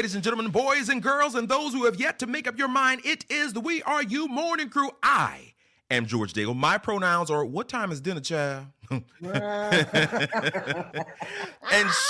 Ladies and gentlemen, boys and girls, and those who have yet to make up your mind, it is the We Are You Morning Crew. I am George Daigle. My pronouns are what time is dinner, child? and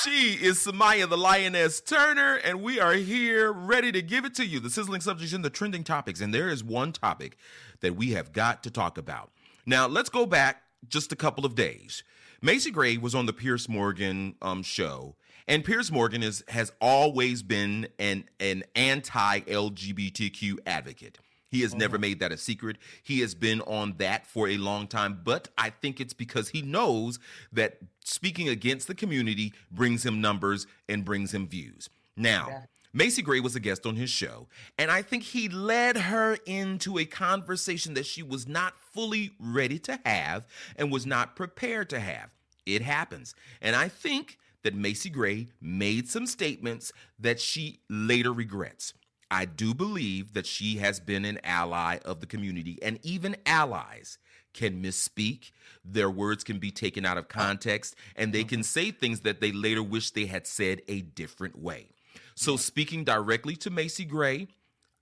she is Simaya the Lioness Turner, and we are here ready to give it to you. The sizzling subjects and the trending topics. And there is one topic that we have got to talk about. Now, let's go back just a couple of days. Macy Gray was on the Piers Morgan um, show and Piers Morgan is has always been an an anti-LGBTQ advocate. He has mm-hmm. never made that a secret. He has been on that for a long time, but I think it's because he knows that speaking against the community brings him numbers and brings him views. Now, yeah. Macy Gray was a guest on his show, and I think he led her into a conversation that she was not fully ready to have and was not prepared to have. It happens. And I think that Macy Gray made some statements that she later regrets. I do believe that she has been an ally of the community, and even allies can misspeak. Their words can be taken out of context, and they can say things that they later wish they had said a different way. So, speaking directly to Macy Gray,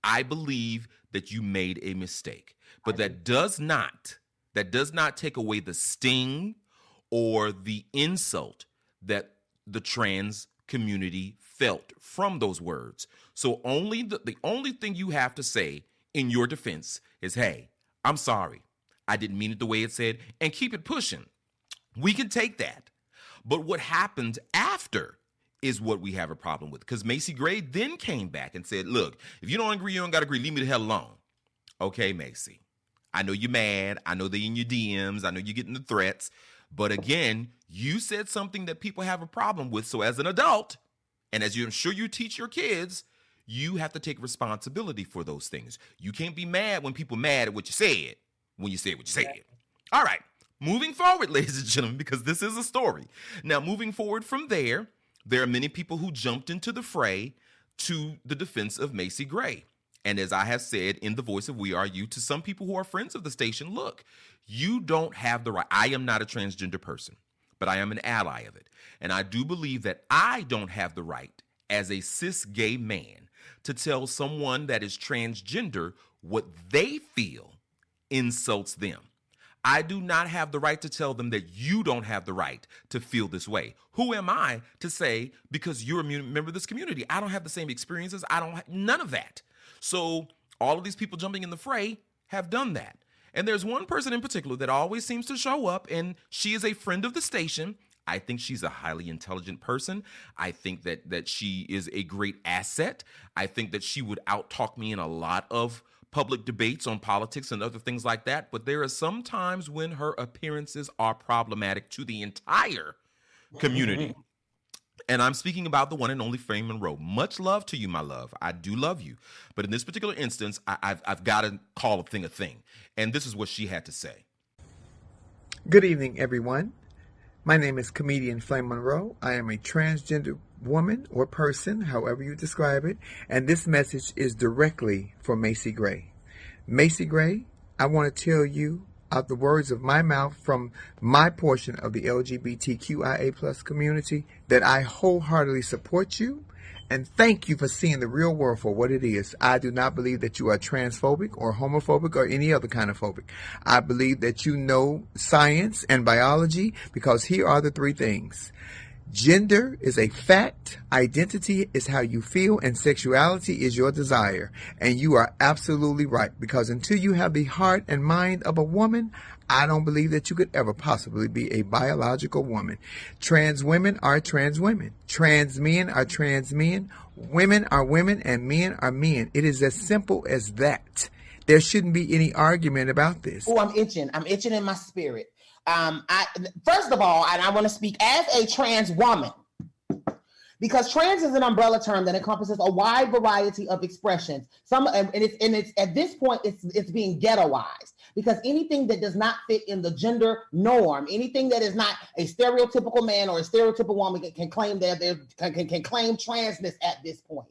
I believe that you made a mistake. But that does not that does not take away the sting or the insult that the trans community felt from those words. So only the, the only thing you have to say in your defense is, hey, I'm sorry. I didn't mean it the way it said, and keep it pushing. We can take that. But what happened after is what we have a problem with. Because Macy Gray then came back and said, look, if you don't agree, you don't got to agree. Leave me the hell alone. Okay, Macy. I know you're mad. I know they're in your DMs. I know you're getting the threats. But again, you said something that people have a problem with. So as an adult, and as you I'm sure you teach your kids, you have to take responsibility for those things. You can't be mad when people mad at what you said when you said what you said. All right. Moving forward, ladies and gentlemen, because this is a story. Now, moving forward from there, there are many people who jumped into the fray to the defense of Macy Gray. And as I have said in the voice of We Are You to some people who are friends of the station, look, you don't have the right. I am not a transgender person, but I am an ally of it. And I do believe that I don't have the right as a cis gay man to tell someone that is transgender what they feel insults them. I do not have the right to tell them that you don't have the right to feel this way. Who am I to say because you're a member of this community? I don't have the same experiences. I don't have none of that. So all of these people jumping in the fray have done that. And there's one person in particular that always seems to show up, and she is a friend of the station. I think she's a highly intelligent person. I think that that she is a great asset. I think that she would outtalk me in a lot of public debates on politics and other things like that. But there are some times when her appearances are problematic to the entire community. Mm-hmm. And I'm speaking about the one and only Flame Monroe. Much love to you, my love. I do love you. But in this particular instance, I, have I've got to call a thing a thing. And this is what she had to say. Good evening, everyone. My name is comedian Flame Monroe. I am a transgender woman or person, however you describe it. And this message is directly for Macy Gray. Macy Gray, I want to tell you out the words of my mouth from my portion of the LGBTQIA plus community that I wholeheartedly support you and thank you for seeing the real world for what it is. I do not believe that you are transphobic or homophobic or any other kind of phobic. I believe that you know science and biology because here are the three things. Gender is a fact, identity is how you feel, and sexuality is your desire. And you are absolutely right because until you have the heart and mind of a woman, I don't believe that you could ever possibly be a biological woman. Trans women are trans women. Trans men are trans men. Women are women and men are men. It is as simple as that. There shouldn't be any argument about this. Oh, I'm itching. I'm itching in my spirit. Um, I first of all, and I want to speak as a trans woman because trans is an umbrella term that encompasses a wide variety of expressions. Some and it's and it's at this point it's it's being ghettoized because anything that does not fit in the gender norm, anything that is not a stereotypical man or a stereotypical woman can, claim that they can, can claim transness at this point.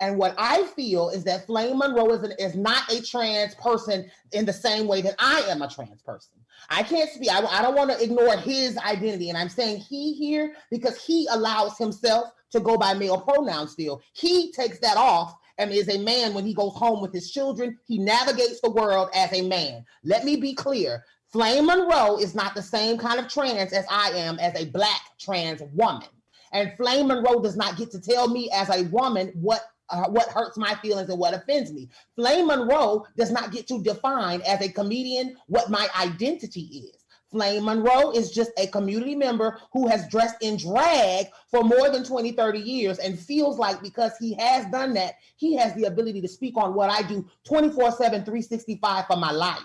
And what I feel is that Flame Monroe is, an, is not a trans person in the same way that I am a trans person. I can't speak. I, I don't want to ignore his identity. And I'm saying he here because he allows himself to go by male pronouns still. He takes that off and is a man when he goes home with his children. He navigates the world as a man. Let me be clear. Flame Monroe is not the same kind of trans as I am as a black trans woman. And Flame Monroe does not get to tell me as a woman what uh, what hurts my feelings and what offends me. Flame Monroe does not get to define as a comedian what my identity is. Flame Monroe is just a community member who has dressed in drag for more than 20, 30 years and feels like because he has done that, he has the ability to speak on what I do 24 7, 365 for my life.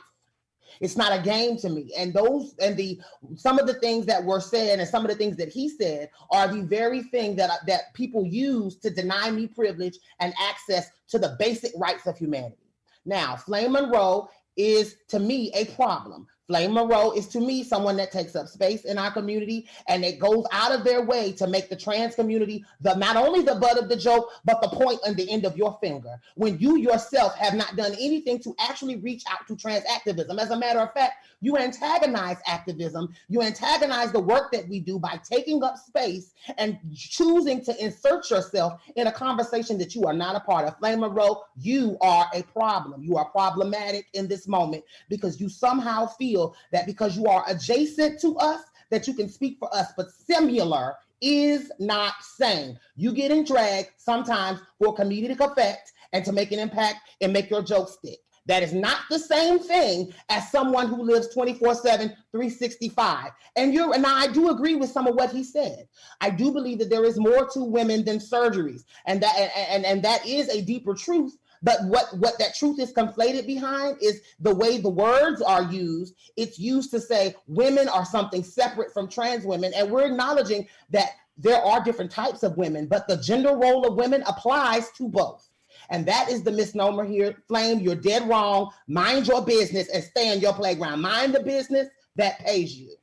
It's not a game to me. And those and the some of the things that were said and some of the things that he said are the very thing that that people use to deny me privilege and access to the basic rights of humanity. Now, Flame Monroe is to me a problem. Flame Monroe is to me someone that takes up space in our community and it goes out of their way to make the trans community the not only the butt of the joke, but the point on the end of your finger. When you yourself have not done anything to actually reach out to trans activism. As a matter of fact, you antagonize activism. You antagonize the work that we do by taking up space and choosing to insert yourself in a conversation that you are not a part of. Flame Monroe, you are a problem. You are problematic in this moment because you somehow feel feel that because you are adjacent to us, that you can speak for us, but similar is not same. You get in drag sometimes for comedic effect and to make an impact and make your joke stick. That is not the same thing as someone who lives 24 7, 365. And you're, and I do agree with some of what he said. I do believe that there is more to women than surgeries. And that, and, and, and that is a deeper truth but what, what that truth is conflated behind is the way the words are used. It's used to say women are something separate from trans women. And we're acknowledging that there are different types of women, but the gender role of women applies to both. And that is the misnomer here. Flame, you're dead wrong. Mind your business and stay in your playground. Mind the business that pays you.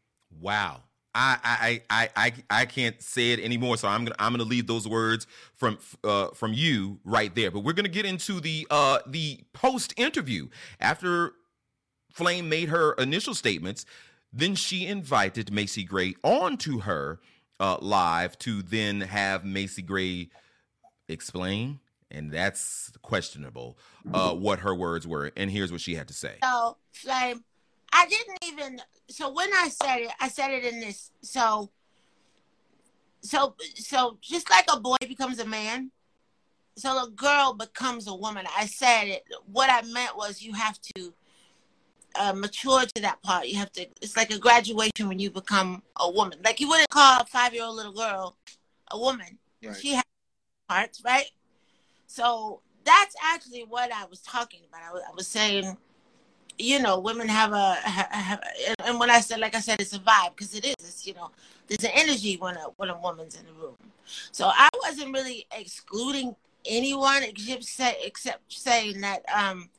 Wow. I I I I I can't say it anymore, so I'm gonna I'm gonna leave those words from uh, from you right there. But we're gonna get into the uh, the post interview after Flame made her initial statements. Then she invited Macy Gray onto her uh, live to then have Macy Gray explain, and that's questionable. Uh, what her words were, and here's what she had to say. So Flame I didn't even. So when I said it, I said it in this. So, so, so just like a boy becomes a man, so a girl becomes a woman. I said it. What I meant was you have to uh, mature to that part. You have to. It's like a graduation when you become a woman. Like you wouldn't call a five-year-old little girl a woman. Right. She has parts, right? So that's actually what I was talking about. I was, I was saying you know, women have a, have, and when I said, like I said, it's a vibe because it is. It's you know, there's an energy when a when a woman's in the room. So I wasn't really excluding anyone except say, except saying that um,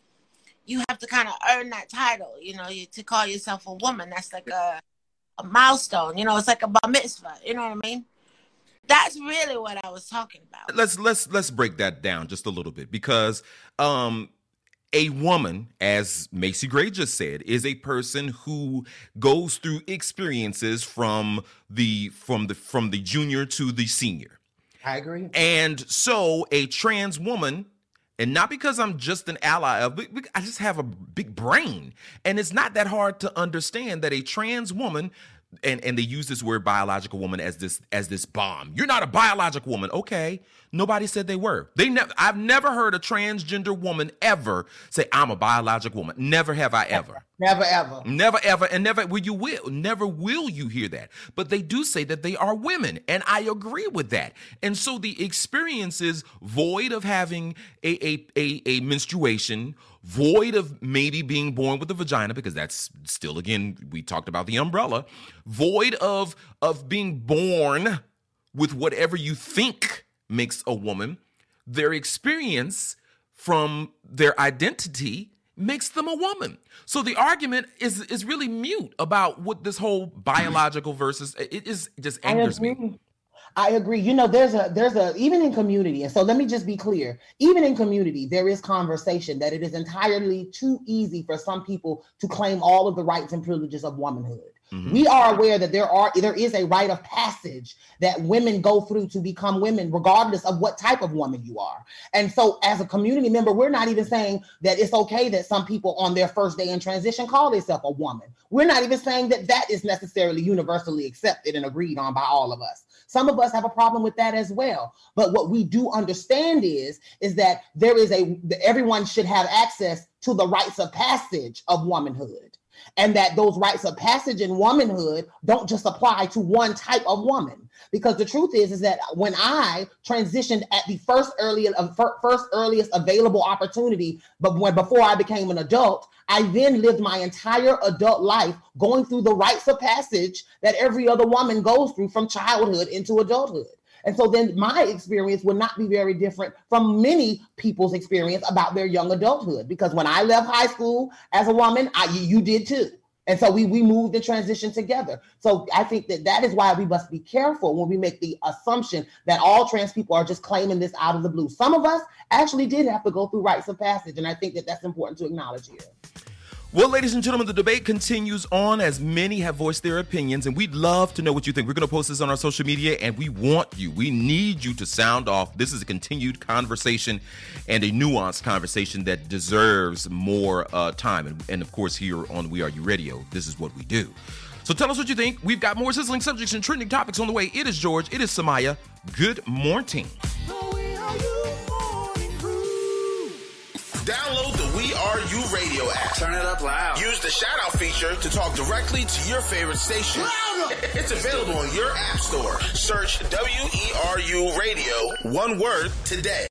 you have to kind of earn that title. You know, you, to call yourself a woman. That's like a a milestone. You know, it's like a bar mitzvah. You know what I mean? That's really what I was talking about. Let's let's let's break that down just a little bit because um a woman, as Macy Gray just said, is a person who goes through experiences from the from the from the junior to the senior. I agree. And so a trans woman and not because I'm just an ally of, but I just have a big brain. And it's not that hard to understand that a trans woman and and they use this word biological woman as this as this bomb. You're not a biological woman. Okay. Nobody said they were. They never I've never heard a transgender woman ever say I'm a biological woman. Never have I ever. Never ever. Never ever and never will you will. Never will you hear that. But they do say that they are women and I agree with that. And so the experience is void of having a a a, a menstruation void of maybe being born with a vagina because that's still again we talked about the umbrella void of of being born with whatever you think makes a woman their experience from their identity makes them a woman. So the argument is is really mute about what this whole biological versus it is just angers me I agree. You know, there's a there's a even in community, and so let me just be clear. Even in community, there is conversation that it is entirely too easy for some people to claim all of the rights and privileges of womanhood. Mm-hmm. We are aware that there are there is a rite of passage that women go through to become women, regardless of what type of woman you are. And so, as a community member, we're not even saying that it's okay that some people on their first day in transition call themselves a woman. We're not even saying that that is necessarily universally accepted and agreed on by all of us. Some of us have a problem with that as well. But what we do understand is is that there is a everyone should have access to the rites of passage of womanhood and that those rites of passage in womanhood don't just apply to one type of woman. Because the truth is is that when i transitioned at the first earliest uh, first earliest available opportunity but when before i became an adult i then lived my entire adult life going through the rites of passage that every other woman goes through from childhood into adulthood and so then my experience would not be very different from many people's experience about their young adulthood. Because when I left high school as a woman, I, you did too. And so we, we moved and transitioned together. So I think that that is why we must be careful when we make the assumption that all trans people are just claiming this out of the blue. Some of us actually did have to go through rites of passage. And I think that that's important to acknowledge here. Well, ladies and gentlemen, the debate continues on as many have voiced their opinions, and we'd love to know what you think. We're going to post this on our social media, and we want you, we need you to sound off. This is a continued conversation and a nuanced conversation that deserves more uh, time. And, and of course, here on We Are You Radio, this is what we do. So tell us what you think. We've got more sizzling subjects and trending topics on the way. It is George, it is Simaya. Good morning. Download the We Are You radio app. Turn it up loud. Use the shout out feature to talk directly to your favorite station. Louder. It's available on your app store. Search W E R U radio, one word, today.